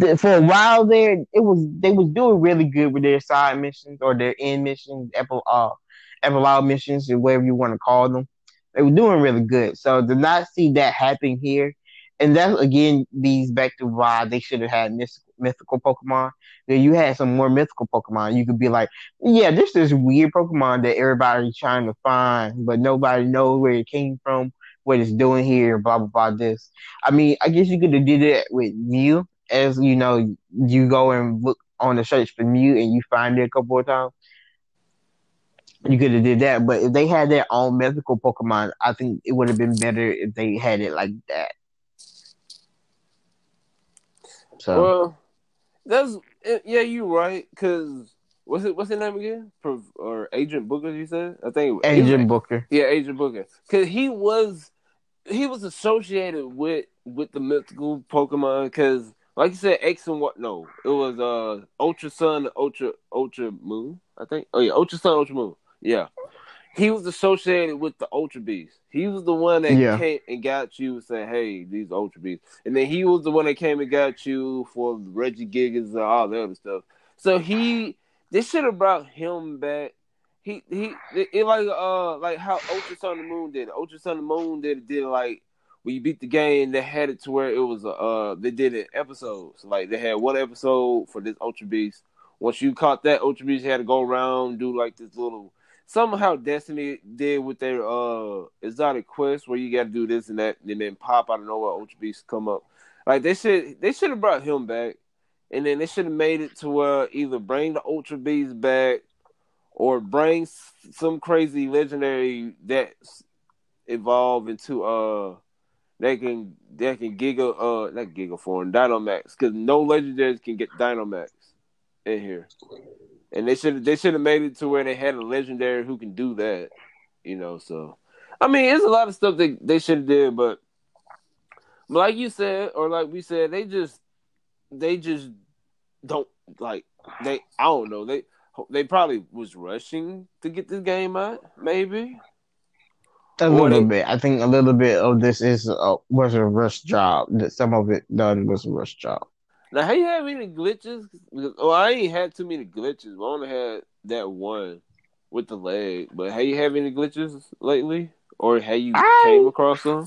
th- for a while there, it was they was doing really good with their side missions or their end missions, epilogue, uh, epilogue missions or whatever you want to call them. They were doing really good. So to not see that happen here, and that again leads back to why they should have had mystical, mythical Pokemon. That you had some more mythical Pokemon. You could be like, yeah, this is weird Pokemon that everybody's trying to find, but nobody knows where it came from, what it's doing here, blah blah blah. This, I mean, I guess you could have did it with Mew, as you know, you go and look on the search for Mew and you find it a couple of times. You could have did that, but if they had their own mythical Pokemon, I think it would have been better if they had it like that. So, well, that's yeah, you're right. Cause what's it? What's his name again? or Agent Looker? You said? I think Agent was, Looker. Yeah, Agent Looker. Cause he was he was associated with with the mythical Pokemon. Cause like you said, X and what? No, it was uh Ultra Sun, Ultra Ultra Moon. I think. Oh yeah, Ultra Sun, Ultra Moon. Yeah, he was associated with the Ultra Beast. He was the one that yeah. came and got you and said, "Hey, these Ultra Beasts," and then he was the one that came and got you for Reggie Regigigas and all that other stuff. So he, this should have brought him back. He he, it, like uh like how Ultra Sun and Moon did. Ultra Sun and Moon did did like when you beat the game, they had it to where it was uh they did it episodes. Like they had one episode for this Ultra Beast. Once you caught that Ultra Beast, you had to go around do like this little somehow Destiny did with their uh exotic quest where you got to do this and that, and then pop out of nowhere Ultra Beast come up. Like they should they should have brought him back, and then they should have made it to where either bring the Ultra Beast back or bring some crazy legendary that evolve into uh they can they can giga uh not giga form Dynamax because no legendaries can get Dynamax in here, and they should they should have made it to where they had a legendary who can do that, you know. So, I mean, it's a lot of stuff that they should have did, but, but like you said, or like we said, they just they just don't like they I don't know they they probably was rushing to get this game out, maybe. A little bit. I think a little bit of this is uh, was a rush job. That some of it done was a rush job. Now, have you had any glitches? Well, I ain't had too many glitches. I only had that one with the leg. But have you had any glitches lately, or have you I, came across them?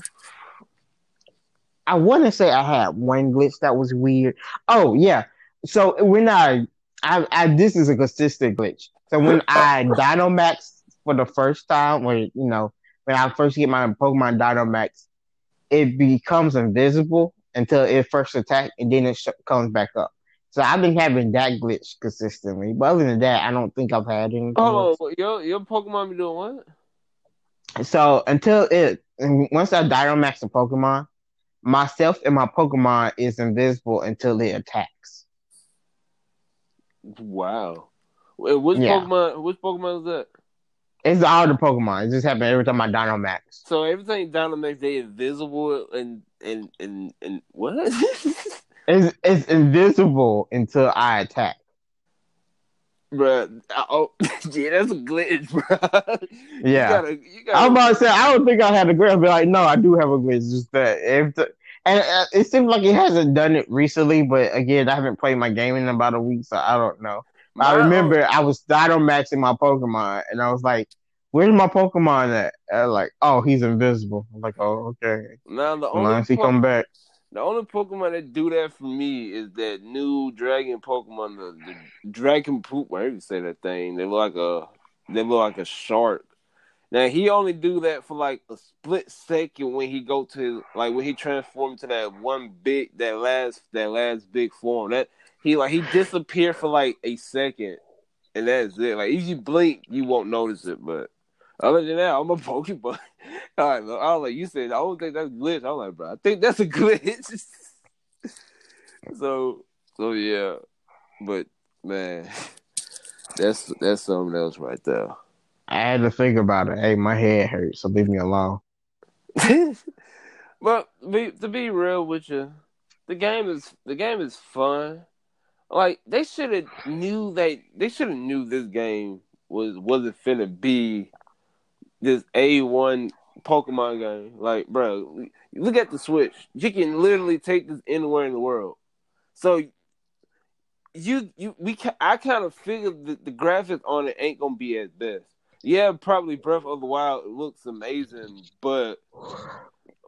I want to say I had one glitch that was weird. Oh yeah. So when I, I, I this is a consistent glitch. So when I Dynamax for the first time, when you know when I first get my Pokemon Dynamax, it becomes invisible until it first attack, and then it sh- comes back up. So I've been having that glitch consistently, but other than that, I don't think I've had any. Oh, your your Pokemon be doing what? So until it, once I Dynamax a Pokemon, myself and my Pokemon is invisible until it attacks. Wow. Which yeah. Pokemon? Which Pokemon is that? It's all the Pokemon. It just happened every time I Dynamax. So everything Dynamax, they invisible and and and and what? it's it's invisible until I attack. Bruh, oh yeah, that's a glitch, bro. Yeah, you gotta, you gotta... I'm about to say I don't think I had a glitch. Be like, no, I do have a glitch. Just that if the, and uh, it seems like he hasn't done it recently, but again, I haven't played my game in about a week, so I don't know. I remember I was Dynamaxing my Pokemon, and I was like, "Where's my Pokemon at?" And I'm like, "Oh, he's invisible." I'm like, "Oh, okay." Now the only Once he po- come back, the only Pokemon that do that for me is that new Dragon Pokemon, the, the Dragon Poop. Whatever you say that thing, they look like a they look like a shark. Now he only do that for like a split second when he go to like when he transform to that one big that last that last big form. That he like he disappeared for like a second, and that's it. Like if you blink, you won't notice it. But other than that, I'm a Pokemon. All right, I was like, you said I don't think that's glitch. I'm like, bro, I think that's a glitch. so, so yeah, but man, that's that's something else right there. I had to think about it. Hey, my head hurts, so leave me alone. but be, to be real with you, the game is the game is fun. Like they should have knew that they should have knew this game was wasn't finna be this A one Pokemon game. Like, bro, look at the Switch. You can literally take this anywhere in the world. So you you we I kind of figured the, the graphics on it ain't gonna be as best. Yeah, probably Breath of the Wild looks amazing, but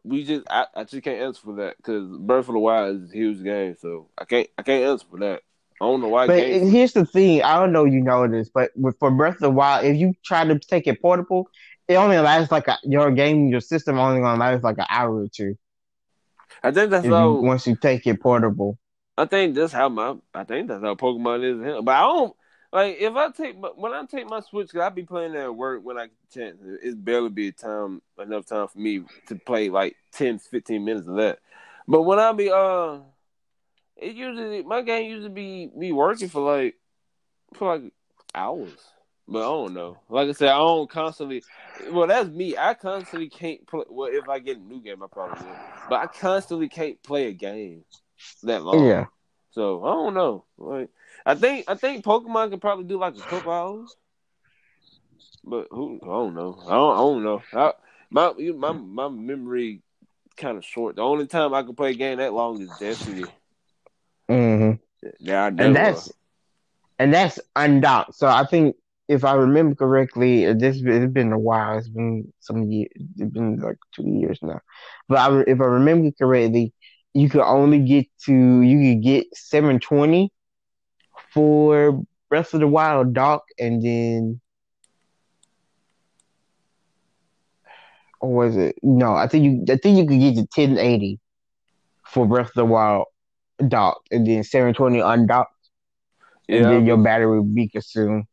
we just I, I just can't answer for that because Breath of the Wild is a huge game, so I can't I can't answer for that. I don't know why. But here's the thing: I don't know you know this, but with, for Breath of the Wild, if you try to take it portable, it only lasts like a, your game, your system only gonna last like an hour or two. I think that's how you, once you take it portable. I think that's how my I think that's how Pokemon is. But I don't like if I take when I take my Switch, cause I be playing at work when I chance. It's barely be a time enough time for me to play like 10, 15 minutes of that. But when I be uh, it usually my game usually be be working for like for like hours. But I don't know. Like I said, I don't constantly. Well, that's me. I constantly can't play. Well, if I get a new game, I probably will. But I constantly can't play a game that long. Yeah. So I don't know. Like I think I think Pokemon can probably do like a couple hours. But who? I don't know. I don't, I don't know. I, my my my memory kind of short. The only time I can play a game that long is Destiny. Mm-hmm. Yeah, and that's and that's undocked. So I think if I remember correctly, this it's been a while. It's been some years. It's been like two years now. But I, if I remember correctly, you could only get to you could get 720 for Breath of the Wild dock, and then or was it? No, I think you I think you could get to 1080 for Breath of the Wild docked, and then 720 undocked, yeah. and then your battery would be consumed.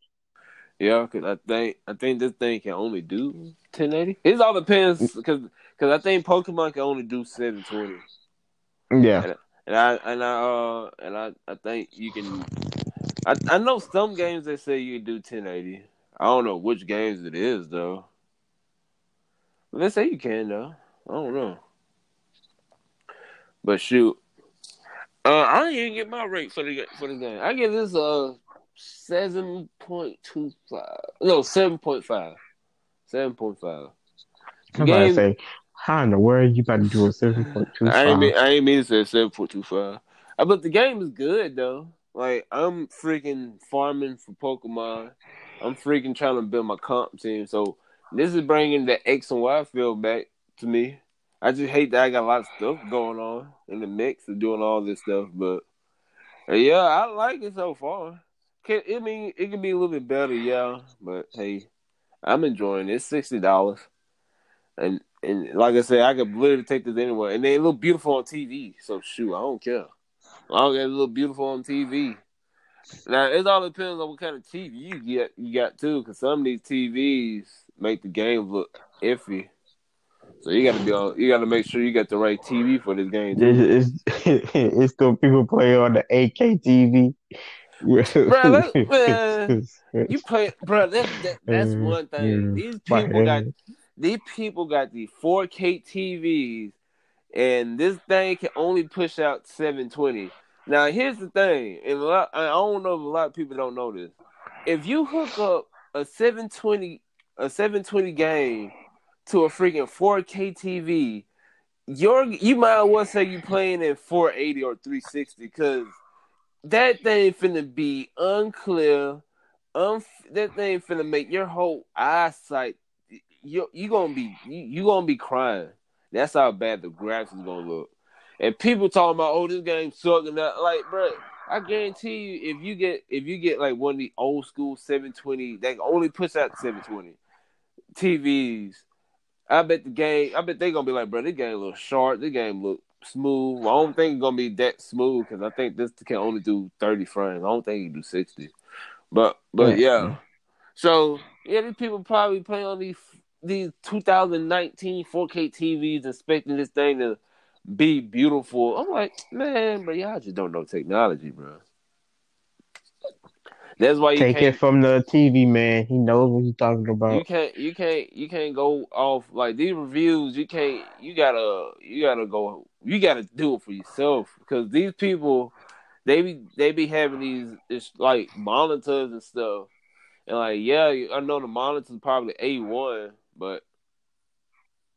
Yeah, because I think I think this thing can only do 1080. It all depends because because I think Pokemon can only do 720. Yeah, and, and I and I uh and I I think you can. I I know some games they say you do 1080. I don't know which games it is though. Let's say you can though. I don't know. But shoot, uh, I didn't even get my rate for the for the game. I give this uh seven point two five. No, seven point five. Seven point five. I'm about to say, how in the world you about to do a seven point two five? I ain't mean I ain't mean to say seven point two five. Uh, but the game is good though. Like I'm freaking farming for Pokemon. I'm freaking trying to build my comp team. So this is bringing the X and Y feel back to me. I just hate that I got a lot of stuff going on in the mix of doing all this stuff, but uh, yeah, I like it so far. Can I mean it can be a little bit better, yeah, but hey, I'm enjoying it. It's sixty dollars, and and like I said, I could literally take this anywhere, and they look beautiful on TV. So shoot, I don't care. I don't get little beautiful on TV. Now it all depends on what kind of TV you get. You got too, because some of these TVs make the game look iffy. So you got to be on. You got to make sure you got the right TV for this game. It's, it's, it's still people play on the 8K TV. bro, man, you play, bro. That, that, that's uh, one thing. These people got these people got the 4K TVs, and this thing can only push out 720. Now, here's the thing, and lot, I don't know if a lot of people don't know this. If you hook up a 720 a 720 game to a freaking 4K TV, you're you might as well say you're playing in 480 or 360 because that thing finna be unclear. Um, that thing finna make your whole eyesight. You you gonna be you, you gonna be crying. That's how bad the graphics is gonna look. And people talking about, oh, this game sucks and that. Like, bro, I guarantee you, if you get if you get like one of the old school 720, they only push out 720 TVs. I bet the game. I bet they gonna be like, bro, this game look sharp. This game look smooth. I don't think it's gonna be that smooth because I think this can only do 30 frames. I don't think you do 60. But but yeah. So yeah, these people probably play on these these 2019 4K TVs expecting this thing to be beautiful. I'm like, man, but y'all just don't know technology, bro. That's why you take it from the TV man. He knows what he's talking about. You can't, you can't, you can't go off like these reviews. You can't. You gotta, you gotta go. You gotta do it for yourself because these people, they be, they be having these, it's like monitors and stuff, and like, yeah, I know the monitor's probably a one, but,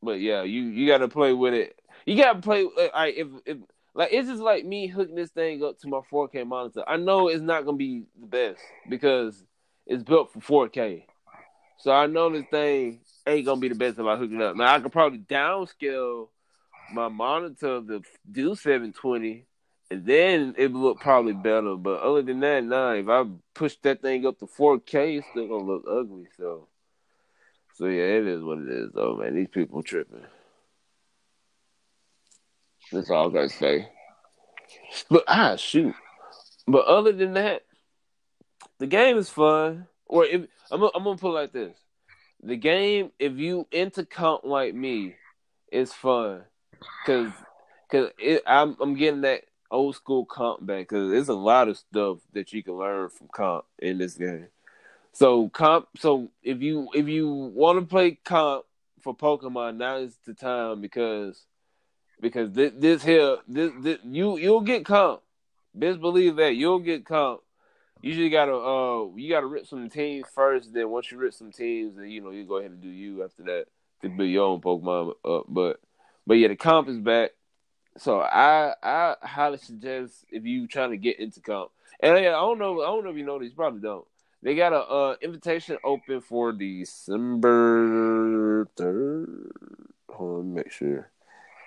but yeah, you you gotta play with it. You gotta play. Like, if if like it's just like me hooking this thing up to my 4K monitor. I know it's not gonna be the best because it's built for 4K. So I know this thing ain't gonna be the best if I hook it up. Now I could probably downscale my monitor to do 720, and then it would look probably better. But other than that, nah. If I push that thing up to 4K, it's still gonna look ugly. So, so yeah, it is what it is, though, man. These people tripping. That's all I gotta say. But ah, shoot. But other than that, the game is fun. Or if I'm, I'm gonna put it like this: the game, if you into comp like me, is fun. Cause, cause it, I'm I'm getting that old school comp back. Cause there's a lot of stuff that you can learn from comp in this game. So comp, so if you if you want to play comp for Pokemon, now is the time because because this, this here this, this you you'll get comp. Best believe that you'll get comp. You just gotta uh you gotta rip some teams first. Then once you rip some teams, then you know you go ahead and do you after that to build your own Pokemon up. But but yeah, the comp is back. So I I highly suggest if you trying to get into comp. And yeah, I don't know I don't know if you know this, probably don't. They got a uh, invitation open for December third. Hold on, make sure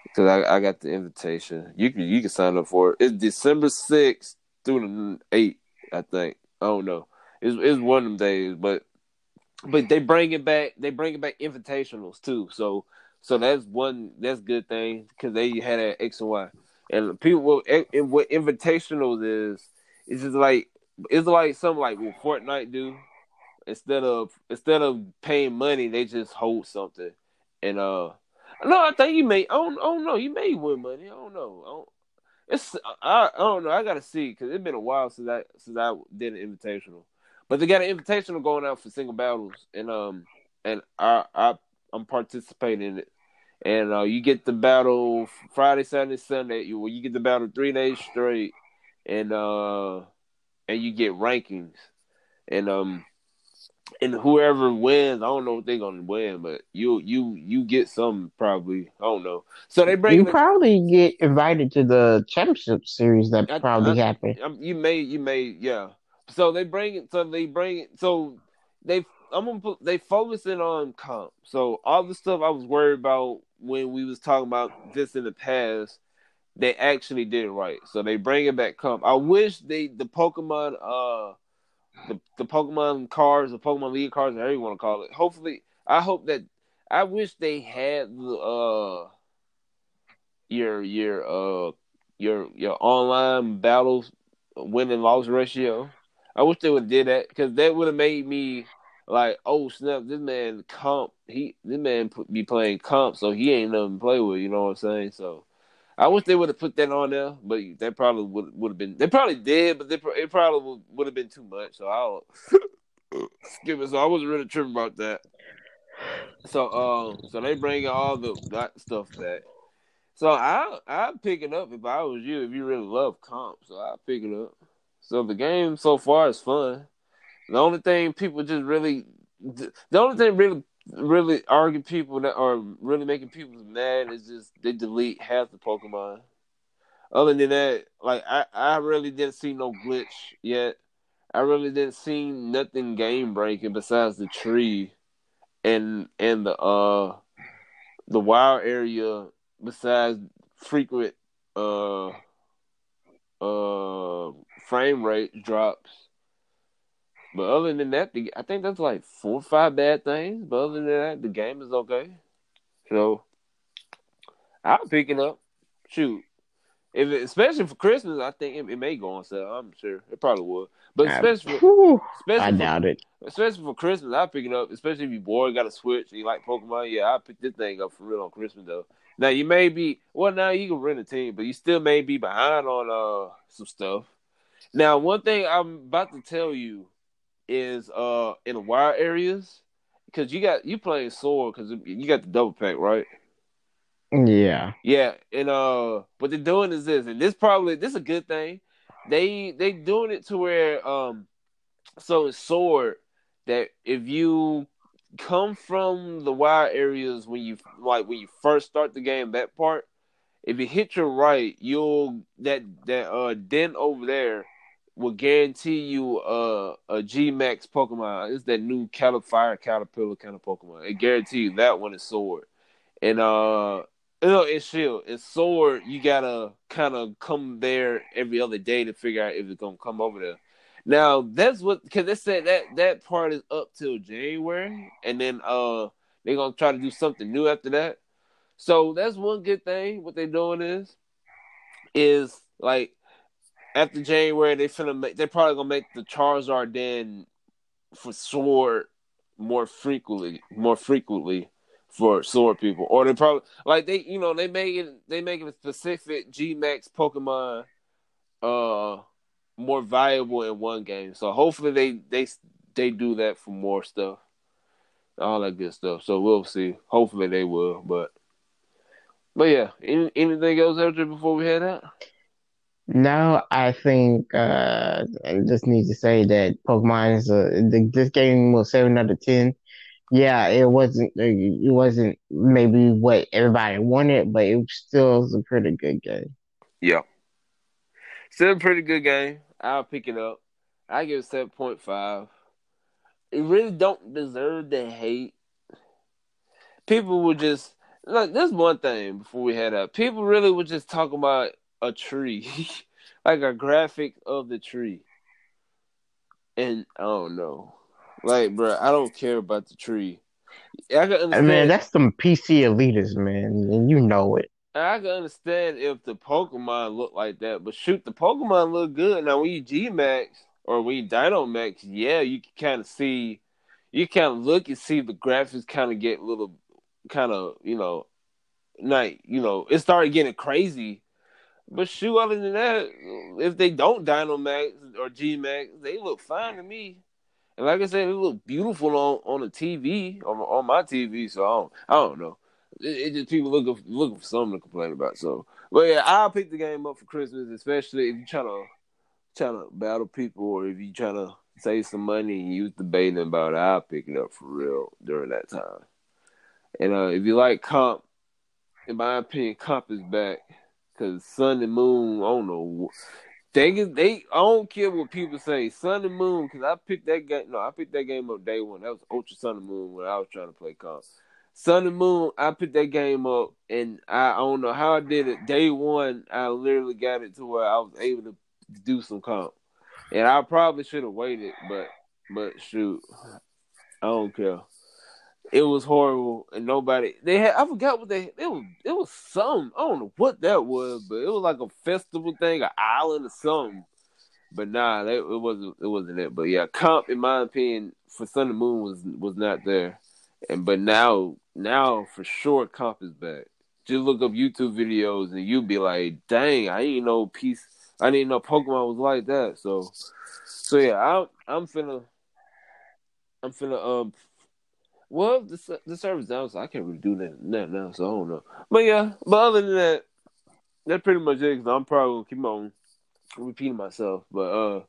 because I, I got the invitation. You can you can sign up for it. It's December sixth through the eighth, I think. I don't know. It's it's one of them days, but but they bring it back. They bring it back invitationals too. So so that's one that's good thing because they had that X and Y. And people and what invitationals is it's just like it's like something like what Fortnite do. Instead of instead of paying money, they just hold something. And uh no, I think you may. I don't, I don't know. You may win money. I don't know. I don't, it's I, I don't know. I gotta see because it's been a while since I since I did an invitational. But they got an invitational going out for single battles, and um, and I I I'm participating in it. And uh, you get the battle Friday, Saturday, Sunday. You well, you get the battle three days straight, and uh, and you get rankings, and um, and whoever wins, I don't know what they're gonna win, but you you you get some probably. I don't know. So they bring you probably get invited to the championship series that I, probably I, happened. I, you may you may yeah. So they bring it. So they bring it. So they I'm gonna put they focusing on comp. So all the stuff I was worried about when we was talking about this in the past, they actually did it right. So they bring it back comp. I wish they the Pokemon uh the the Pokemon cards, the Pokemon League cards, whatever you want to call it. Hopefully, I hope that I wish they had the uh your your uh your your online battles win and loss ratio. I wish they would did that because that would have made me like, oh snap, this man comp, he this man be playing comp, so he ain't nothing to play with. You know what I'm saying? So I wish they would have put that on there, but they probably would would have been. They probably did, but they it probably would have been too much. So I'll skip it. So I wasn't really tripping about that. So um, so they bring all the that stuff back. So I I pick it up if I was you. If you really love comp, so I pick it up. So the game so far is fun. The only thing people just really, the only thing really really argue people that are really making people mad is just they delete half the Pokemon. Other than that, like I, I really didn't see no glitch yet. I really didn't see nothing game breaking besides the tree and and the uh the wild area besides frequent uh uh frame rate drops but other than that, the, I think that's like four or five bad things. But other than that, the game is okay. So I'll pick it up. Shoot, if it, especially for Christmas, I think it, it, may go on sale. I'm sure it probably would. But especially, for, especially I doubt for, it. Especially for Christmas, I'll pick it up. Especially if you bored, got a Switch, and you like Pokemon. Yeah, I'll pick this thing up for real on Christmas though. Now you may be well. Now you can rent a team, but you still may be behind on uh some stuff. Now, one thing I'm about to tell you is uh in the wild areas because you got you playing sword because you got the double pack right. Yeah. Yeah, and uh, what they're doing is this, and this probably this is a good thing. They they doing it to where um, so it's sword that if you come from the wild areas when you like when you first start the game, that part, if you hit your right, you'll that that uh den over there will guarantee you uh, a G Max Pokemon. It's that new Cal- Fire Caterpillar kind of Pokemon. It guarantee you that one is Sword, and uh, you know it's Shield. It's Sword. You gotta kind of come there every other day to figure out if it's gonna come over there. Now that's what because they said that that part is up till January, and then uh they're gonna try to do something new after that. So that's one good thing. What they're doing is is like after January, they finna make. They're probably gonna make the Charizard then for sword more frequently, more frequently for sword people, or they probably like they, you know, they make it. They make it a specific G Max Pokemon, uh, more valuable in one game. So hopefully they they they do that for more stuff, all that good stuff. So we'll see. Hopefully they will, but. But yeah, any, anything else, LJ, before we head out? No, I think uh, I just need to say that Pokemon is a the, this game was seven out of ten. Yeah, it wasn't it wasn't maybe what everybody wanted, but it still was a pretty good game. Yeah, still a pretty good game. I'll pick it up. I give it seven point five. It really don't deserve the hate. People would just like this one thing before we head up. People really were just talking about a tree, like a graphic of the tree. And I don't know, like, bro, I don't care about the tree. I can understand. Man, that's some PC elitists, man, and you know it. I can understand if the Pokemon look like that, but shoot, the Pokemon look good. Now, when you G Max or when you Dynamax, yeah, you can kind of see, you kind of look and see the graphics kind of get a little, kind of, you know, like, you know, it started getting crazy but shoot, other than that, if they don't Dynamax or G Max, they look fine to me. And like I said, it look beautiful on on the TV on on my TV. So I don't I don't know. It, it just people looking looking for something to complain about. So, but yeah, I'll pick the game up for Christmas, especially if you're trying to trying to battle people or if you trying to save some money and you debating about it. I'll pick it up for real during that time. And uh, if you like comp, in my opinion, comp is back. Cause Sun and Moon, I don't know. They they I don't care what people say. Sun and Moon, cause I picked that game. No, I picked that game up day one. That was Ultra Sun and Moon when I was trying to play comp. Sun and Moon, I picked that game up, and I, I don't know how I did it. Day one, I literally got it to where I was able to do some comp, and I probably should have waited, but but shoot, I don't care. It was horrible, and nobody. They had. I forgot what they. It was. It was some. I don't know what that was, but it was like a festival thing, an island or something. But nah, that, it wasn't. It wasn't it. But yeah, comp, in my opinion, for Sun and Moon was was not there. And but now, now for sure, comp is back. Just look up YouTube videos, and you'll be like, "Dang, I didn't know piece. I didn't know Pokemon was like that." So, so yeah, I'm I'm finna I'm finna um well, the the service down, so I can't really do that, now, so I don't know. But yeah, but other than that, that's pretty much it. Cause I'm probably gonna keep on repeating myself. But uh,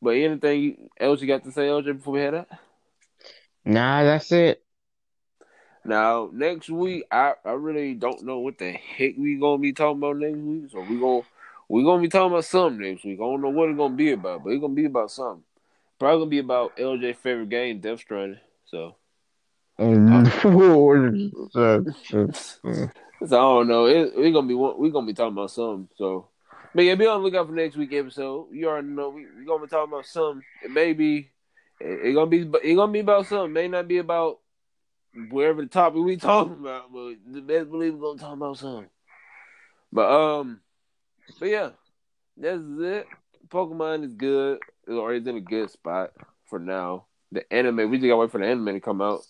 but anything else you got to say, LJ, before we head out? Nah, that's it. Now next week, I I really don't know what the heck we gonna be talking about next week. So we gonna we gonna be talking about something next week. I don't know what it's gonna be about, but it's gonna be about something. Probably gonna be about LJ favorite game, Death Stranding. So. Um, so I don't know. It, we gonna be we gonna be talking about something. So, but yeah, be on the lookout for next week episode. You already know we we gonna be talking about something. It may be it, it gonna be it gonna be about something. It may not be about wherever the topic we talking about, but the best believe we're gonna talk about something. But um, but yeah, that's it. Pokemon is good, It's is in a good spot for now. The anime, we just gotta wait for the anime to come out.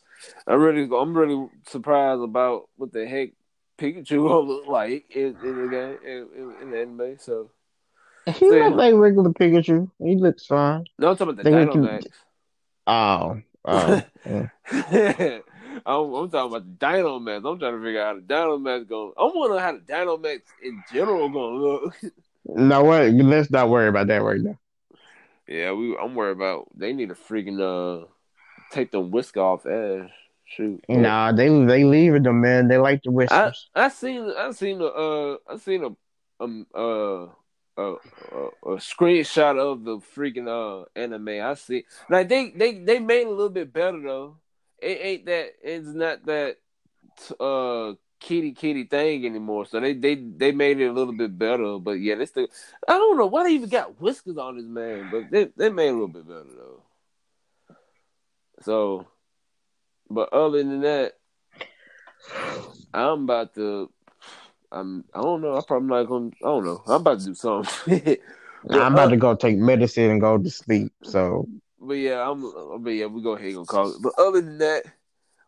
I'm really, I'm really surprised about what the heck Pikachu will look like in, in the game in, in, the anime. So he so, looks like regular Pikachu. He looks fine. No, I'm talking about the Dynamax. Can... Oh, oh. yeah. I'm, I'm, talking about the Dynamax. I'm trying to figure out how the Dynamax going. I'm wondering how the Dynamax in general gonna look. no, what? Let's not worry about that right now. Yeah, we. I'm worried about. They need a freaking uh take the whisk off Ash. Shoot. Nah, they they leaving them, man. They like the whiskers. I, I seen I seen a uh I seen a um uh a, a, a screenshot of the freaking uh anime. I see. Like they they they made it a little bit better though. It ain't that. It's not that uh kitty kitty thing anymore. So they they they made it a little bit better. But yeah, they still. I don't know why they even got whiskers on this man, but they they made it a little bit better though. So, but other than that, I'm about to I'm I don't know. I'm probably not gonna. I don't know. I'm about to do something. I'm about uh, to go take medicine and go to sleep. So, but yeah, I'm. But yeah, we go ahead and call it. But other than that,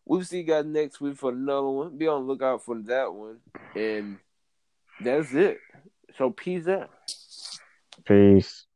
we'll see you guys next week for another one. Be on the lookout for that one, and that's it. So peace out. Peace.